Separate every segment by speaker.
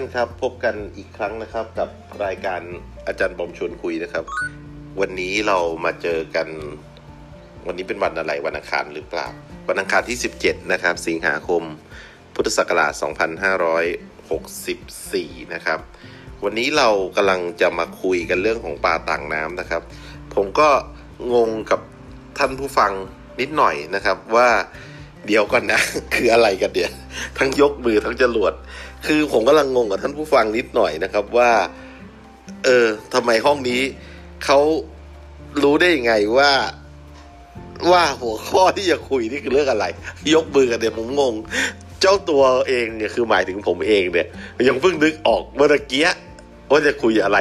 Speaker 1: ท่านครับพบกันอีกครั้งนะครับกับรายการอาจารย์บอมชวนคุยนะครับ วันนี้เรามาเจอกัน วันนี้เป็นวันอะไรวันอังคารหรือเปล่า วันอังคารที่ 17 นะครับ สิงหาคม พุทธศักราช 2564 นะครับ วันนี้เรากำลังจะมาคุยกันเรื่องของปลาต่างน้ำนะครับ ผมก็งงกับท่านผู้ฟังนิดหน่อยนะครับว่าเดี๋ยวก่อนนะ คืออะไรกันเดี๋ยวทั้งยกมือทั้งจรวด คือผมกำลังงงกับท่านผู้ฟังนิดหน่อยนะครับว่า เออทำไมห้องนี้เขารู้ได้ยังไงว่าว่าหัวข้อที่จะคุยนี่คือเรื่องอะไร ยกมือกันเดี๋ยวผมงง เจ้าตัวเองเนี่ยคือหมายถึงผมเองเนี่ย ยังเพิ่งนึกออกเมื่อกี้ว่าจะคุยอะไร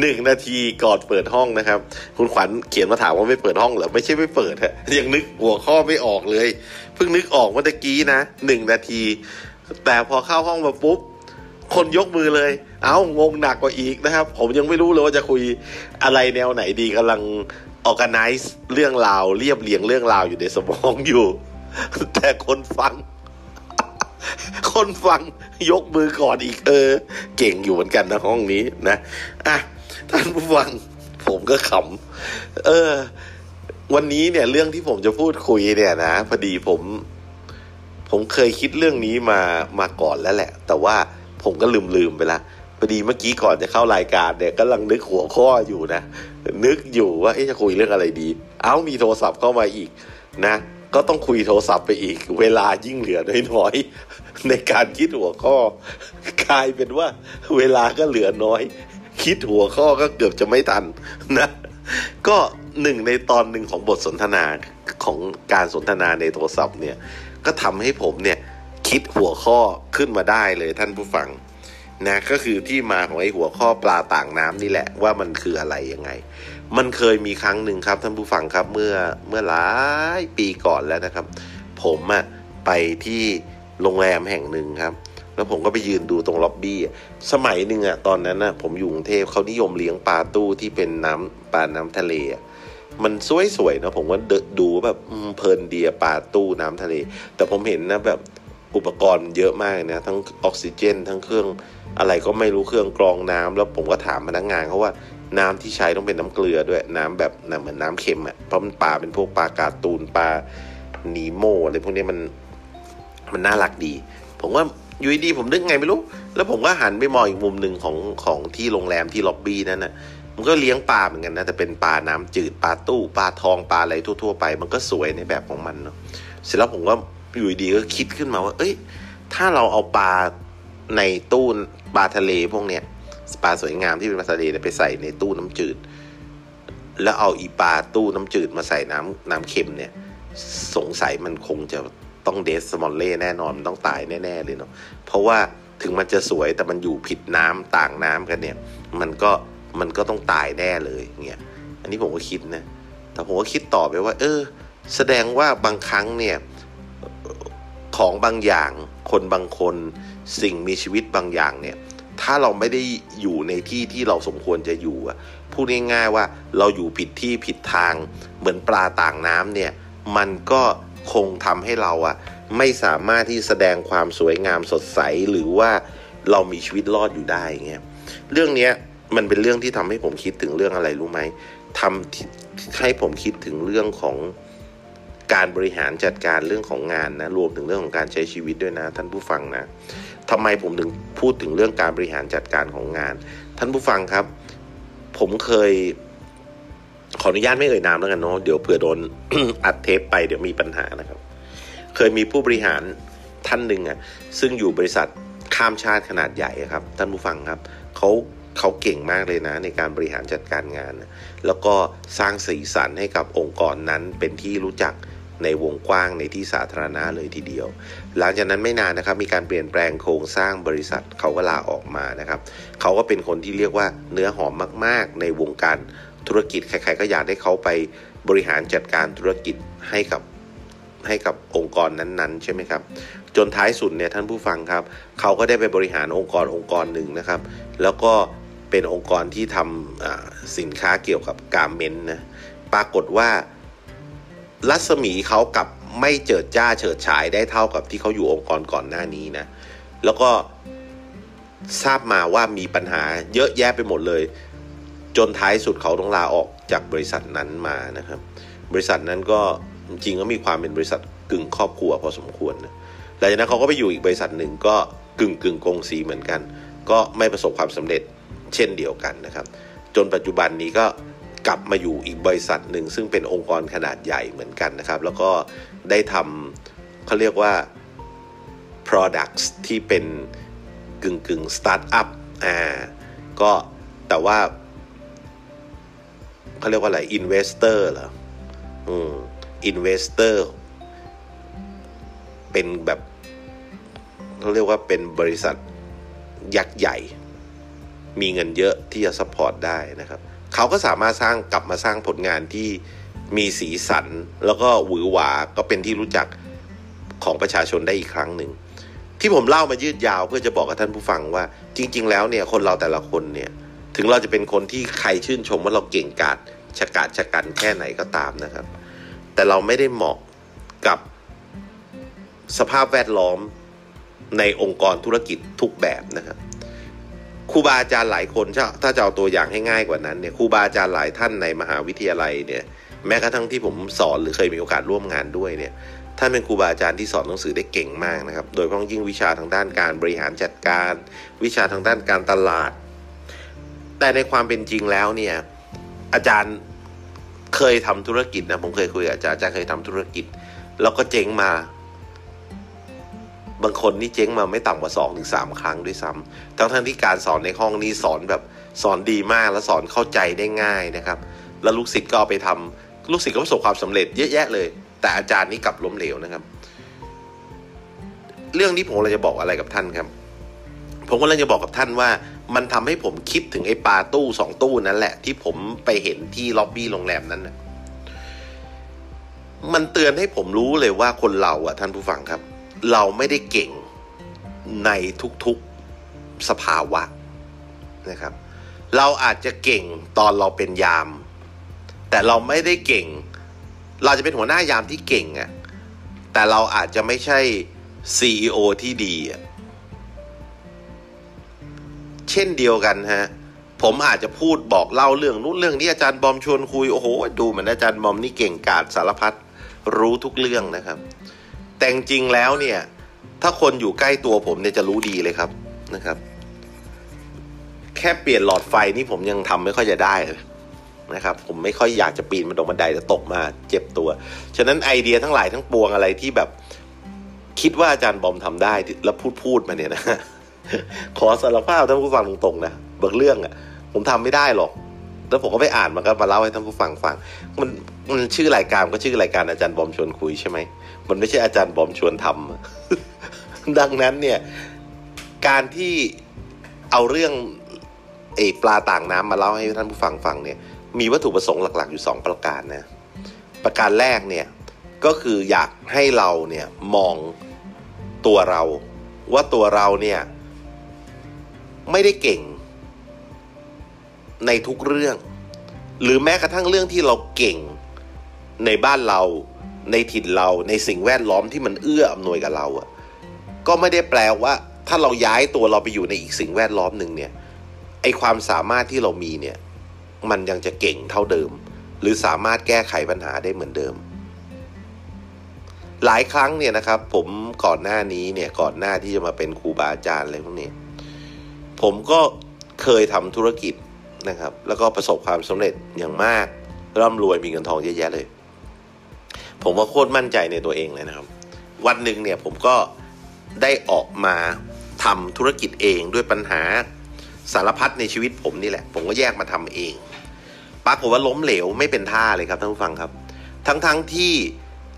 Speaker 1: หนึ่งนาทีก่อนเปิดห้องนะครับ คุณขวัญเขียนมาถามว่าไม่เปิดห้องเหรอไม่ใช่ไม่เปิดฮะยังนึกหัวข้อไม่ออกเลย เพิ่งนึกออกเมื่อกี้นะหนึ่งนาที แต่พอเข้าห้องมาปุ๊บ คนยกมือเลย เอ้างงหนักกว่าอีกนะครับ ผมยังไม่รู้เลยว่าจะคุยอะไรแนวไหนดีกำลัง organize เรื่องราวเรียบเรียงเรื่องราวอยู่ในสมองอยู่ แต่คนฟัง คนฟังยกมือก่อนอีกเออ เก่งอยู่เหมือนกันนะห้องนี้นะอะท่านผู้ฟัง ผมก็ขำเออ วันนี้เนี่ยเรื่องที่ผมจะพูดคุยเนี่ยนะพอดีผม ผมเคยคิดเรื่องนี้มามาก่อนแล้วแหละ แต่ว่าผมก็ลืมลืมไปละพอดีเมื่อกี้ก่อนจะเข้ารายการเนี่ยกำลังนึกหัวข้ออยู่นะ นึกอยู่ว่าจะคุยเรื่องอะไรดี เอ้ามีโทรศัพท์เข้ามาอีกนะ ก็ต้องคุยโทรศัพท์ไปอีก เวลายิ่งเหลือน้อยๆในการคิดหัวข้อกลายเป็นว่า เวลาก็เหลือน้อย คิดหัวข้อก็เกือบจะไม่ทันนะ ก็หนึ่งในตอนหนึ่งของบทสนทนาของการสนทนาในโทรศัพท์เนี่ย ก็ทำให้ผมเนี่ยคิดหัวข้อขึ้นมาได้เลยท่านผู้ฟังนะก็คือที่มาของไอ้หัวข้อปลาต่างน้ำนี่แหละว่ามันคืออะไรยังไง มันเคยมีครั้งหนึ่งครับท่านผู้ฟังครับเมื่อเมื่อหลายปีก่อนแล้วนะครับ ผมอะไปที่โรงแรมแห่งหนึ่งครับ แล้วผมก็ไปยืนดูตรงล็อบบี้อะสมัยหนึ่งอะตอนนั้นอะผมอยู่กรุงเทพเขานิยมเลี้ยงปลาตู้ที่เป็นน้ำปลาน้ำทะเลอะ มันสวยๆนะผมว่าดูแบบเพลินเดียปลาตู้น้ำทะเล แต่ผมเห็นนะแบบอุปกรณ์เยอะมากนะ ทั้งออกซิเจน ทั้งเครื่องอะไรก็ไม่รู้เครื่องกรองน้ำแล้วผมก็ถามพนักงานเขาว่าน้ำที่ใช้ต้องเป็นน้ำเกลือด้วยน้ำแบบน้ำเหมือนน้ำเค็มอะ่ะเพราะมันปลาเป็นพวกปลาการ์ตูนปลานีโมอะไรพวกนี้มันมันน่ารักดี ผมว่าอยู่ดีผมนึกไงไม่รู้ แล้วผมก็หันไปมองอีกมุมหนึ่งของของที่โรงแรมที่ล็อบบี้นั่นน่ะ มันก็เลี้ยงปลาเหมือนกันนะแต่เป็นปลาน้ำจืดปลาตู้ปลาทองปลาอะไรทั่ว ๆ ไป มันก็สวยในแบบของมันเนาะเสร็จแล้วผมก็อยู่ดีก็คิดขึ้นมาว่า เอ้ย ถ้าเราเอาปลาในตู้ปลาทะเลพวกเนี้ยปลาสวยงามที่เป็นปลาทะเลเนี่ยไปใส่ในตู้น้ำจืด แล้วเอาอีปลาตู้น้ำจืดมาใส่น้ำน้ำเค็มเนี่ย สงสัยมันคงจะต้องเดสมอลเล่แน่นอนมันต้องตายแน่ๆเลยเนาะเพราะว่าถึงมันจะสวยแต่มันอยู่ผิดน้ำต่างน้ำกันเนี่ย มันก็ มันก็ต้องตายแน่เลยเงี้ยอันนี้ผมก็คิดนะ แต่ผมก็คิดต่อไปว่า เออ แสดงว่าบางครั้งเนี่ยของบางอย่างคนบางคนสิ่งมีชีวิตบางอย่างเนี่ย ถ้าเราไม่ได้อยู่ในที่ที่เราสมควรจะอยู่อะพูดง่ายๆว่าเราอยู่ผิดที่ผิดทาง เหมือนปลาต่างน้ำเนี่ย มันก็คงทำให้เราอะไม่สามารถที่แสดงความสวยงามสดใสหรือว่าเรามีชีวิตรอดอยู่ได้เงี้ยเรื่องเนี้ย มันเป็นเรื่องที่ทำให้ผมคิดถึงเรื่องอะไรรู้ไหมทำให้ผมคิดถึงเรื่องของการบริหารจัดการเรื่องของงานนะรวมถึงเรื่องของการใช้ชีวิตด้วยนะ ท่านผู้ฟังนะทำไมผมถึงพูดถึงเรื่องการบริหารจัดการของงาน ท่านผู้ฟังครับ ผมเคย ขออนุญาตไม่เอ่ยนามแล้วกันเนาะเดี๋ยวเผื่อโดนอัดเทปไปเดี๋ยวมีปัญหานะครับ เคยมีผู้บริหารท่านหนึ่งอะซึ่งอยู่บริษัทข้ามชาติขนาดใหญ่ครับ ท่านผู้ฟังครับเขา เขาเก่งมากเลยนะในการบริหารจัดการงาน แล้วก็สร้างสีสันให้กับองค์กรนั้นเป็นที่รู้จักในวงกว้างในที่สาธารณะเลยทีเดียว หลังจากนั้นไม่นานนะครับมีการเปลี่ยนแปลงโครงสร้างบริษัทเขาก็ลาออกมานะครับ เขาก็เป็นคนที่เรียกว่าเนื้อหอมมากๆ ในวงการธุรกิจใครๆก็อยากให้เขาไปบริหารจัดการธุรกิจให้กับให้กับองค์กรนั้นๆ ใช่ไหมครับ จนท้ายสุดเนี่ยท่านผู้ฟังครับ เขาก็ได้ไปบริหารองค์กรองค์กรหนึ่งนะครับ แล้วก็ เป็นองค์กรที่ทำสินค้าเกี่ยวกับการเมนนะปรากฏว่ารัศมีเขากับไม่เจิดจ้าเฉิดฉายได้เท่ากับที่เขาอยู่องค์กรก่อนหน้านี้นะ แล้วก็ทราบมาว่ามีปัญหาเยอะแยะไปหมดเลย จนท้ายสุดเขาต้องลาออกจากบริษัทนั้นมานะครับ บริษัทนั้นก็จริงก็มีความเป็นบริษัทกึ่งครอบครัวพอสมควรนะหลังจากนั้นเขาก็ไปอยู่อีกบริษัทหนึ่งก็กึ่งกึ่งกงสีเหมือนกัน ก็ไม่ประสบความสำเร็จ เช่นเดียวกันนะครับ จนปัจจุบันนี้ก็กลับมาอยู่อีกบริษัทหนึ่ง ซึ่งเป็นองค์กรขนาดใหญ่เหมือนกันนะครับ แล้วก็ได้ทำเขาเรียกว่า products ที่เป็นกึ่งกึ่งสตาร์ทอัพอ่าก็แต่ว่าเขาเรียกว่าอะไร investor เหรออืม investor เป็นแบบเขาเรียกว่าเป็นบริษัทยักษ์ใหญ่ มีเงินเยอะที่จะ support ได้นะครับเขาก็สามารถสร้างกลับมาสร้างผลงานที่มีสีสัน แล้วก็หวือหวาก็เป็นที่รู้จักของประชาชนได้อีกครั้งหนึ่งที่ผมเล่ามายืดยาวเพื่อจะบอกกับท่านผู้ฟังว่า จริง ๆ แล้วเนี่ยคนเราแต่ละคนเนี่ยถึงเราจะเป็นคนที่ใครชื่นชมว่าเราเก่งกาจฉกาจฉกรรจ์แค่ไหนก็ตามนะครับ แต่เราไม่ได้เหมาะกับสภาพแวดล้อมในองค์กรธุรกิจทุกแบบนะครับ ครูบาอาจารย์หลายคนถ้าจะเอาตัวอย่างให้ง่ายกว่านั้นเนี่ยครูบาอาจารย์หลายท่านในมหาวิทยาลัยเนี่ยแม้กระทั่งที่ผมสอนหรือเคยมีโอกาสร่วมงานด้วยเนี่ยท่านเป็นครูบาอาจารย์ที่สอนหนังสือได้เก่งมากนะครับ โดยเฉพาะยิ่งวิชาทางด้านการบริหารจัดการ วิชาทางด้านการตลาด แต่ในความเป็นจริงแล้วเนี่ยอาจารย์เคยทำธุรกิจนะผมเคยคุยกับอาจารย์อาจารย์เคยทำธุรกิจ แล้วก็เจ๊งมา บางคนนี่เจ๊งมาไม่ต่ำกว่าสองถึงสามครั้งด้วยซ้ำทั้งทั้งที่การสอนในห้องนี้สอนแบบสอนดีมากและสอนเข้าใจได้ง่ายนะครับ แล้วลูกศิษย์ก็เอาไปทำลูกศิษย์ก็ประสบความสำเร็จเยอะแยะเลย แต่อาจารย์นี่กลับล้มเหลวนะครับ เรื่องที่ผมเลยจะบอกอะไรกับท่านครับ ผมก็เลยจะบอกกับท่านว่า มันทำให้ผมคิดถึงไอ้ปลาตู้สองตู้นั้นแหละ ที่ผมไปเห็นที่ล็อบบี้โรงแรมนั้นนะมันเตือนให้ผมรู้เลยว่าคนเราอะท่านผู้ฟังครับ เราไม่ได้เก่งในทุกๆสภาวะนะครับ เราอาจจะเก่งตอนเราเป็นยาม แต่เราไม่ได้เก่ง เราจะเป็นหัวหน้ายามที่เก่งอะแต่เราอาจจะไม่ใช่ CEO ที่ดีอะเช่นเดียวกันฮะผมอาจจะพูดบอกเล่าเรื่องนู้นเรื่องนี้อาจารย์บอมชวนคุยโอ้โหดูเหมือนอาจารย์บอมนี่เก่งกาจสารพัดรู้ทุกเรื่องนะครับ แต่จริงแล้วเนี่ย ถ้าคนอยู่ใกล้ตัวผมเนี่ยจะรู้ดีเลยครับนะครับ แค่เปลี่ยนหลอดไฟนี่ผมยังทำไม่ค่อยจะได้เลยนะครับ ผมไม่ค่อยอยากจะปีนมันตรงบันไดจะตกมาเจ็บตัว ฉะนั้นไอเดียทั้งหลายทั้งปวงอะไรที่แบบคิดว่าอาจารย์บอมทำได้แล้วพูดพูดมาเนี่ยนะขอสารภาพท่านผู้ฟังตรงๆนะบางเรื่องอะ่ะ ผมทำไม่ได้หรอก แล้วผมก็ไปอ่านมันก็มาเล่าให้ท่านผู้ฟังฟัง มันมันชื่อรายการก็ชื่อรายการอาจารย์บอมชวนคุยใช่ไหม มันไม่ใช่อาจารย์บอมชวนทำดังนั้นเนี่ย การที่เอาเรื่องเอปลาต่างน้ำมาเล่าให้ท่านผู้ฟังฟังเนี่ย มีวัตถุประสงค์หลัก ๆ อยู่สองประการนะ ประการแรกเนี่ยก็คืออยากให้เราเนี่ยมองตัวเรา ว่าตัวเราเนี่ยไม่ได้เก่งในทุกเรื่อง หรือแม้กระทั่งเรื่องที่เราเก่งในบ้านเรา ในถิ่นเราในสิ่งแวดล้อมที่มันเอื้ออำนวยกับเราอะก็ไม่ได้แปลว่า ถ้าเราย้ายตัวเราไปอยู่ในอีกสิ่งแวดล้อมหนึ่งเนี่ยไอความสามารถที่เรามีเนี่ย มันยังจะเก่งเท่าเดิม หรือสามารถแก้ไขปัญหาได้เหมือนเดิม หลายครั้งเนี่ยนะครับ ผมก่อนหน้านี้เนี่ยก่อนหน้าที่จะมาเป็นครูบาอาจารย์อะไรพวกนี้ผมก็เคยทำธุรกิจ นะครับ แล้วก็ประสบความสำเร็จอย่างมาก ร่ำรวยมีเงินทองเยอะแยะเลย ผมว่าโคตรมั่นใจในตัวเองเลยนะครับ วันหนึ่งเนี่ยผมก็ได้ออกมาทำธุรกิจเองด้วยปัญหาสารพัดในชีวิตผมนี่แหละ ผมก็แยกมาทำเองปรากฏว่าล้มเหลวไม่เป็นท่าเลยครับท่านผู้ฟังครับ ทั้งๆทที่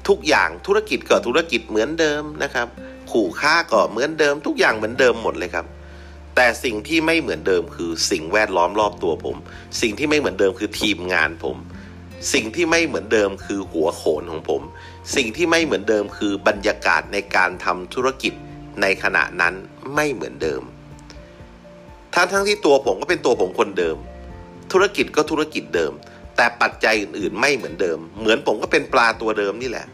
Speaker 1: ทุกอย่างธุรกิจก็ธุรกิจเหมือนเดิมนะครับ ขู่ค่าก็เหมือนเดิม ทุกอย่างเหมือนเดิมหมดเลยครับ แต่สิ่งที่ไม่เหมือนเดิมคือสิ่งแวดล้อมรอบตัวผม สิ่งที่ไม่เหมือนเดิมคือทีมงานผม สิ่งที่ไม่เหมือนเดิมคือหัวโขนของผม สิ่งที่ไม่เหมือนเดิมคือบรรยากาศในการทำธุรกิจในขณะนั้นไม่เหมือนเดิม ทั้งทั้งที่ตัวผมก็เป็นตัวผมคนเดิม ธุรกิจก็ธุรกิจเดิม แต่ปัจจัยอื่นๆ ไม่เหมือนเดิม เหมือนผมก็เป็นปลาตัวเดิมนี่แหละ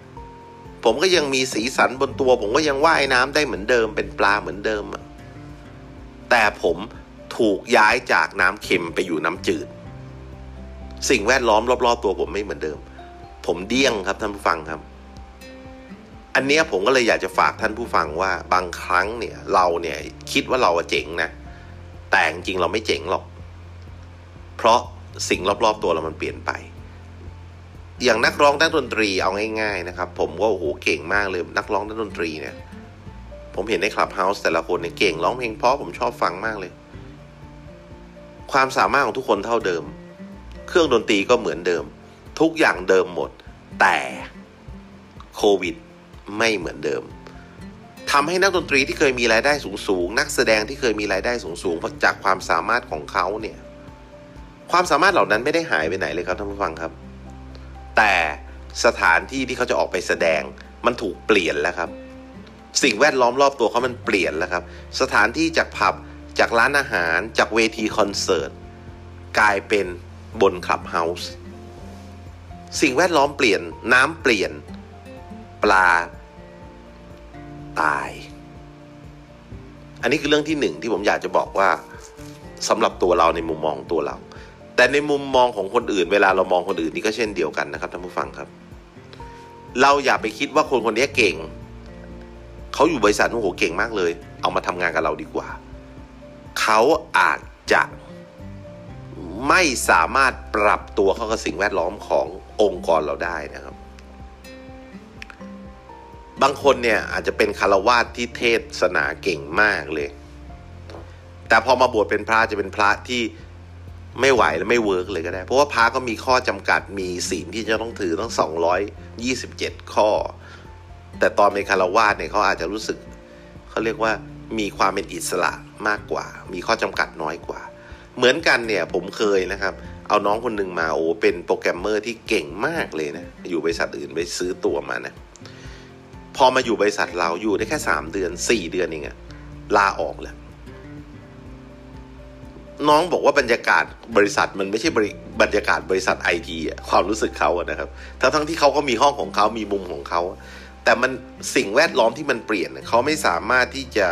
Speaker 1: ผมก็ยังมีสีสันบนตัว ผมก็ยังว่ายน้ำได้เหมือนเดิม เป็นปลาเหมือนเดิม แต่ผมถูกย้ายจากน้ำเค็มไปอยู่น้ำจืด สิ่งแวดล้อมรอบๆตัวผมไม่เหมือนเดิม ผมเดี้ยงครับท่านผู้ฟังครับ อันนี้ผมก็เลยอยากจะฝากท่านผู้ฟังว่าบางครั้งเนี่ยเราเนี่ยคิดว่าเราเจ๋งนะแต่จริงเราไม่เจ๋งหรอก เพราะสิ่งรอบๆตัวเรามันเปลี่ยนไป อย่างนักร้องนักดนตรีเอาง่ายๆนะครับ ผมว่าโอ้โหเก่งมากเลยนักร้องนักดนตรีเนี่ย ผมเห็นในคลับเฮาส์แต่ละคนเนี่ยเก่งร้องเพลงเพราะผมชอบฟังมากเลย ความสามารถของทุกคนเท่าเดิม เครื่องดนตรีก็เหมือนเดิม ทุกอย่างเดิมหมด แต่โควิดไม่เหมือนเดิมทำให้นักดนตรีที่เคยมีรายได้สูงๆนักแสดงที่เคยมีรายได้สูงๆจากความสามารถของเขาเนี่ยความสามารถเหล่านั้นไม่ได้หายไปไหนเลยครับท่านผู้ฟังครับ แต่สถานที่ที่เขาจะออกไปแสดงมันถูกเปลี่ยนแล้วครับ สิ่งแวดล้อมรอบตัวเขามันเปลี่ยนแล้วครับ สถานที่จากผับจากร้านอาหารจากเวทีคอนเสิร์ตกลายเป็นบนคลับเฮาส์สิ่งแวดล้อมเปลี่ยนน้ำเปลี่ยน ปลาตาย อันนี้คือเรื่องที่หนึ่งที่ผมอยากจะบอกว่าสำหรับตัวเราในมุมมองตัวเรา แต่ในมุมมองของคนอื่น เวลาเรามองคนอื่นนี่ก็เช่นเดียวกันนะครับท่านผู้ฟังครับ เราอย่าไปคิดว่าคนคนนี้เก่ง เขาอยู่บริษัทโอ้โหเก่งมากเลย เอามาทำงานกับเราดีกว่า เขาอาจจะไม่สามารถปรับตัวเข้ากับสิ่งแวดล้อมขององค์กรเราได้นะครับ บางคนเนี่ยอาจจะเป็นฆราวาสที่เทศนาเก่งมากเลย แต่พอมาบวชเป็นพระจะเป็นพระที่ไม่ไหวและไม่ work เลยก็ได้ เพราะว่าพระก็มีข้อจำกัดมีศีลที่จะต้องถือตั้ง227 ข้อ แต่ตอนเป็นคารวาสเนี่ยเขาอาจจะรู้สึกเขาเรียกว่ามีความเป็นอิสระมากกว่า มีข้อจำกัดน้อยกว่า เหมือนกันเนี่ยผมเคยนะครับ เอาน้องคนหนึ่งมาโอ้เป็นโปรแกรมเมอร์ที่เก่งมากเลยนะ อยู่บริษัทอื่นไปซื้อตัวมานะพอมาอยู่บริษัทเราอยู่ได้แค่สามเดือนสี่เดือนเองอะลาออกแล้วน้องบอกว่าบรรยากาศบริษัทมันไม่ใช่บรรยากาศบริษัทไอทีความรู้สึกเขาอะนะครับ ทั้งทั้งที่เขาก็มีห้องของเขามีมุมของเขา แต่มันสิ่งแวดล้อมที่มันเปลี่ยนเขาไม่สามารถที่จะ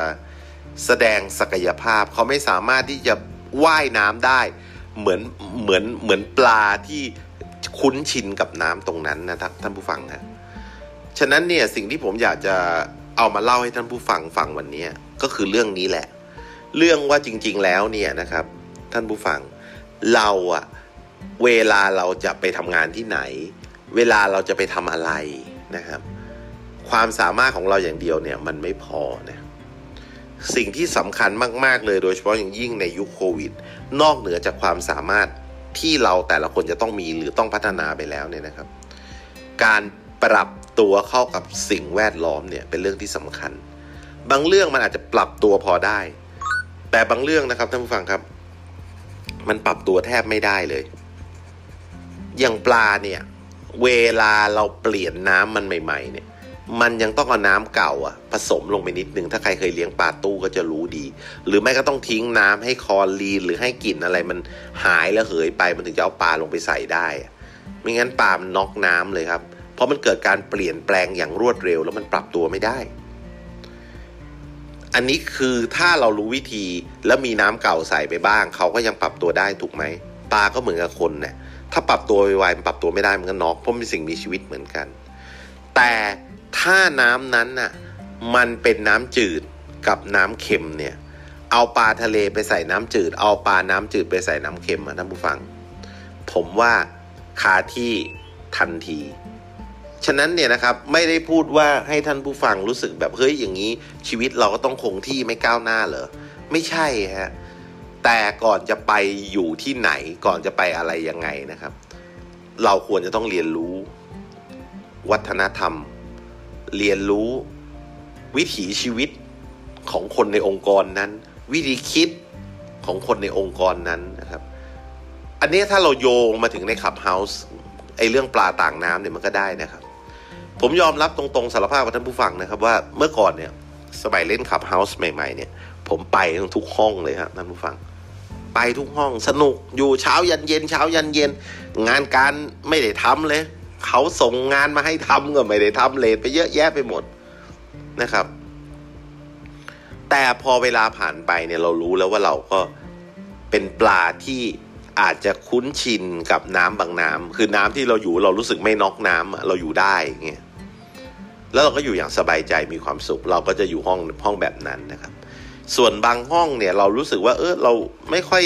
Speaker 1: แสดงศักยภาพ เขาไม่สามารถที่จะว่ายน้ำได้เหมือนเหมือนเหมือนปลาที่คุ้นชินกับน้ำตรงนั้นนะครับท่านผู้ฟังนะฉะนั้นเนี่ยสิ่งที่ผมอยากจะเอามาเล่าให้ท่านผู้ฟังฟังวันนี้ก็คือเรื่องนี้แหละ เรื่องว่าจริง ๆ แล้วเนี่ยนะครับ ท่านผู้ฟังเราอะเวลาเราจะไปทำงานที่ไหน เวลาเราจะไปทำอะไรนะครับ ความสามารถของเราอย่างเดียวเนี่ยมันไม่พอนะสิ่งที่สำคัญมาก ๆ เลยโดยเฉพาะอย่างยิ่งในยุคโควิด นอกเหนือจากความสามารถที่เราแต่ละคนจะต้องมีหรือต้องพัฒนาไปแล้วเนี่ยนะครับ การปรับตัวเข้ากับสิ่งแวดล้อมเนี่ยเป็นเรื่องที่สำคัญ บางเรื่องมันอาจจะปรับตัวพอได้ แต่บางเรื่องนะครับท่านผู้ฟังครับ มันปรับตัวแทบไม่ได้เลย อย่างปลาเนี่ย เวลาเราเปลี่ยนน้ำมันใหม่ ๆ เนี่ย มันยังต้องเอาน้ำเก่าอะผสมลงไปนิดนึง ถ้าใครเคยเลี้ยงปลาตู้ก็จะรู้ดี หรือไม่ก็ต้องทิ้งน้ำให้คอรีนหรือให้กลิ่นอะไรมันหายแล้วเหยไปมันถึงจะเอาปลาลงไปใส่ได้ ไม่งั้นปลามันน็อกน้ำเลยครับ เพราะมันเกิดการเปลี่ยนแปลงอย่างรวดเร็ว แล้วมันปรับตัวไม่ได้ อันนี้คือถ้าเรารู้วิธีแล้วมีน้ำเก่าใส่ไปบ้าง เขาก็ยังปรับตัวได้ถูกไหมปลาก็เหมือนกับคนเนี่ยถ้าปรับตัวไวๆมันปรับตัวไม่ได้มันก็น็อกเพราะเป็นสิ่งมีชีวิตเหมือนกัน แต่ ถ้าน้ำนั้นน่ะมันเป็นน้ำจืดกับน้ำเค็มเนี่ย เอาปลาทะเลไปใส่น้ำจืด เอาปลาน้ำจืดไปใส่น้ำเค็มอะท่านผู้ฟัง ผมว่าคาที่ทันที ฉะนั้นเนี่ยนะครับไม่ได้พูดว่าให้ท่านผู้ฟังรู้สึกแบบเฮ้ยอย่างนี้ ชีวิตเราก็ต้องคงที่ไม่ก้าวหน้าเหรอไม่ใช่ฮะแต่ก่อนจะไปอยู่ที่ไหนก่อนจะไปอะไรยังไงนะครับ เราควรจะต้องเรียนรู้ วัฒนธรรม เรียนรู้วิถีชีวิตของคนในองค์กรนั้น วิธีคิดของคนในองค์กรนั้นนะครับ อันนี้ถ้าเราโยงมาถึงในขับเฮาส์ไอเรื่องปลาต่างน้ำเนี่ยมันก็ได้นะครับ ผมยอมรับตรงๆสารภาพกับท่านผู้ฟังนะครับว่าเมื่อก่อนเนี่ยสมัยเล่นขับเฮาส์ใหม่ๆ เนี่ย ผมไปทุกห้องเลยครับท่านผู้ฟัง ไปทุกห้องสนุกอยู่เช้ายันเย็น เช้ายันเย็น งานการไม่ได้ทำเลย เขาส่งงานมาให้ทำก็ไม่ได้ทำเลทไปเยอะแยะไปหมดนะครับ แต่พอเวลาผ่านไปเนี่ยเรารู้แล้วว่าเราก็เป็นปลาที่อาจจะคุ้นชินกับน้ำบางน้ำคือน้ำที่เราอยู่เรารู้สึกไม่น็อกน้ำเราอยู่ได้เงี้ยแล้วเราก็อยู่อย่างสบายใจมีความสุข เราก็จะอยู่ห้องห้องแบบนั้นนะครับ ส่วนบางห้องเนี่ยเรารู้สึกว่าเออเราไม่ค่อย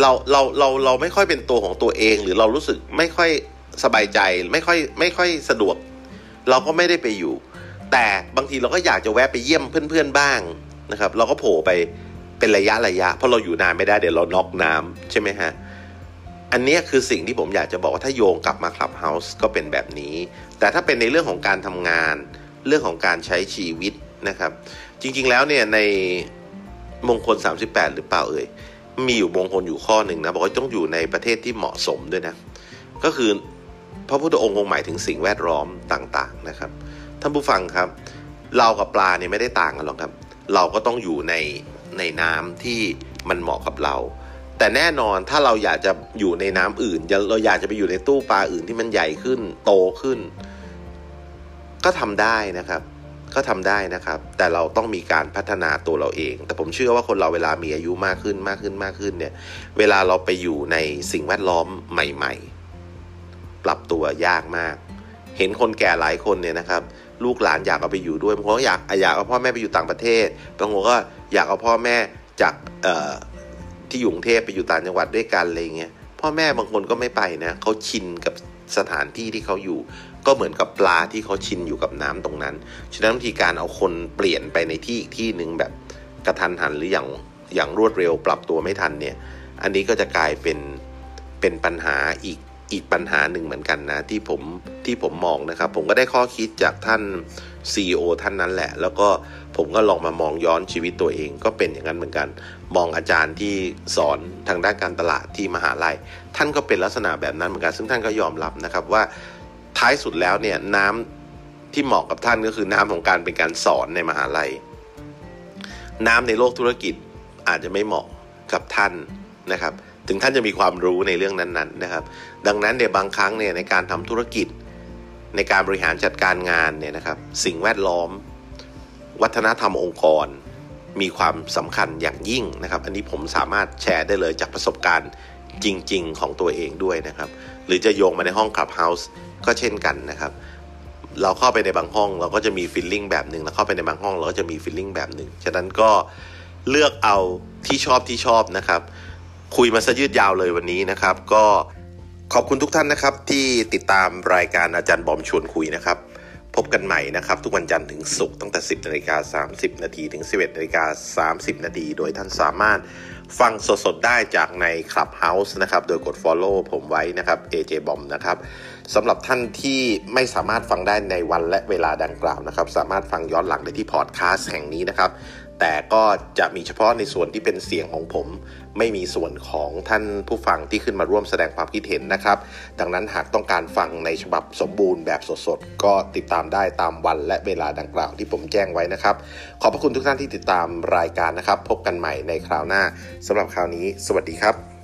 Speaker 1: เราเราเราเราไม่ค่อยเป็นตัวของตัวเอง หรือเรารู้สึกไม่ค่อย สบายใจไม่ค่อยไม่ค่อยสะดวก เราก็ไม่ได้ไปอยู่ แต่บางทีเราก็อยากจะแวะไปเยี่ยมเพื่อนๆบ้างนะครับ เราก็โผล่ไปเป็นระยะระยะเพราะเราอยู่นานไม่ได้เดี๋ยวเราน็อกน้ำใช่ไหมฮะอันนี้คือสิ่งที่ผมอยากจะบอกว่าถ้าโยงกลับมาคลับเฮาส์ก็เป็นแบบนี้ แต่ถ้าเป็นในเรื่องของการทำงาน เรื่องของการใช้ชีวิตนะครับ จริงๆแล้วเนี่ยในมงคล 38 หรือเปล่าเอ่ยมีอยู่มงคลอยู่ข้อหนึ่งนะบอกว่าต้องอยู่ในประเทศที่เหมาะสมด้วยนะ ก็คือ พระพุทธองค์คงหมายถึงสิ่งแวดล้อมต่างๆนะครับ ท่านผู้ฟังครับ เรากับปลาเนี่ยไม่ได้ต่างกันหรอกครับ เราก็ต้องอยู่ในในน้ำที่มันเหมาะกับเรา แต่แน่นอนถ้าเราอยากจะอยู่ในน้ำอื่น เราอยากจะไปอยู่ในตู้ปลาอื่นที่มันใหญ่ขึ้นโตขึ้น ก็ทำได้นะครับ ก็ทำได้นะครับ แต่เราต้องมีการพัฒนาตัวเราเอง แต่ผมเชื่อว่าคนเราเวลามีอายุมากขึ้นมากขึ้นมากขึ้นเนี่ย เวลาเราไปอยู่ในสิ่งแวดล้อมใหม่ ๆ ปรับตัวยากมาก เห็นคนแก่หลายคนเนี่ยนะครับ ลูกหลานอยากเอาไปอยู่ด้วยบางคนก็อยากอยากเอาพ่อแม่ไปอยู่ต่างประเทศบางคนก็อยากเอาพ่อแม่จากที่อยู่กรุงเทพไปอยู่ต่างจังหวัดด้วยกันอะไรเงี้ยพ่อแม่บางคนก็ไม่ไปนะเขาชินกับสถานที่ที่เขาอยู่ ก็เหมือนกับปลาที่เขาชินอยู่กับน้ำตรงนั้นฉะนั้นวิธีการเอาคนเปลี่ยนไปในที่อีกที่หนึ่งแบบกระทันหันหรืออย่างอย่างรวดเร็วปรับตัวไม่ทันเนี่ย อันนี้ก็จะกลายเป็นเป็นปัญหาอีก อีกปัญหาหนึ่งเหมือนกันนะ ที่ผมที่ผมมองนะครับ ผมก็ได้ข้อคิดจากท่าน CEO ท่านนั้นแหละ แล้วก็ผมก็ลองมามองย้อนชีวิตตัวเอง ก็เป็นอย่างนั้นเหมือนกัน มองอาจารย์ที่สอนทางด้านการตลาดที่มหาลัย ท่านก็เป็นลักษณะแบบนั้นเหมือนกัน ซึ่งท่านก็ยอมรับนะครับว่าท้ายสุดแล้วเนี่ยน้ำที่เหมาะกับท่านก็คือน้ำของการเป็นการสอนในมหาลัย น้ำในโลกธุรกิจอาจจะไม่เหมาะกับท่านนะครับ ถึงท่านจะมีความรู้ในเรื่องนั้นๆนะครับ ดังนั้นเนี่ยบางครั้งเนี่ยในการทำธุรกิจ ในการบริหารจัดการงานเนี่ยนะครับ สิ่งแวดล้อม วัฒนธรรมองค์กร มีความสำคัญอย่างยิ่งนะครับ อันนี้ผมสามารถแชร์ได้เลยจากประสบการณ์จริง ๆ ของตัวเองด้วยนะครับ หรือจะโยงมาในห้อง Clubhouse ก็เช่นกันนะครับเราเข้าไปในบางห้องเราก็จะมี feeling แบบหนึ่งแล้วเข้าไปในบางห้องเราก็จะมี feeling แบบหนึ่งฉะนั้นก็เลือกเอาที่ชอบที่ชอบนะครับ คุยมาซะยืดยาวเลยวันนี้นะครับ ก็ขอบคุณทุกท่านนะครับ ที่ติดตามรายการอาจารย์บอมชวนคุยนะครับ พบกันใหม่นะครับ ทุกวันจันทร์ถึงศุกร์ตั้งแต่ 10นาฬิกา30 นาทีถึง 11นาฬิกา30 นาทีโดยท่านสามารถฟังสดๆ ได้จากใน Clubhouse นะครับ โดยกด Follow ผมไว้นะครับ AJ Bom นะครับสำหรับท่านที่ไม่สามารถฟังได้ในวันและเวลาดังกล่าวนะครับ สามารถฟังย้อนหลังได้ที่พอดแคสต์แห่งนี้นะครับ แต่ก็จะมีเฉพาะในส่วนที่เป็นเสียงของผม ไม่มีส่วนของท่านผู้ฟังที่ขึ้นมาร่วมแสดงความคิดเห็นนะครับ ดังนั้นหากต้องการฟังในฉบับสมบูรณ์แบบสดๆ ก็ติดตามได้ตามวันและเวลาดังกล่าวที่ผมแจ้งไว้นะครับ ขอบพระคุณทุกท่านที่ติดตามรายการนะครับ พบกันใหม่ในคราวหน้าสำหรับคราวนี้ สวัสดีครับ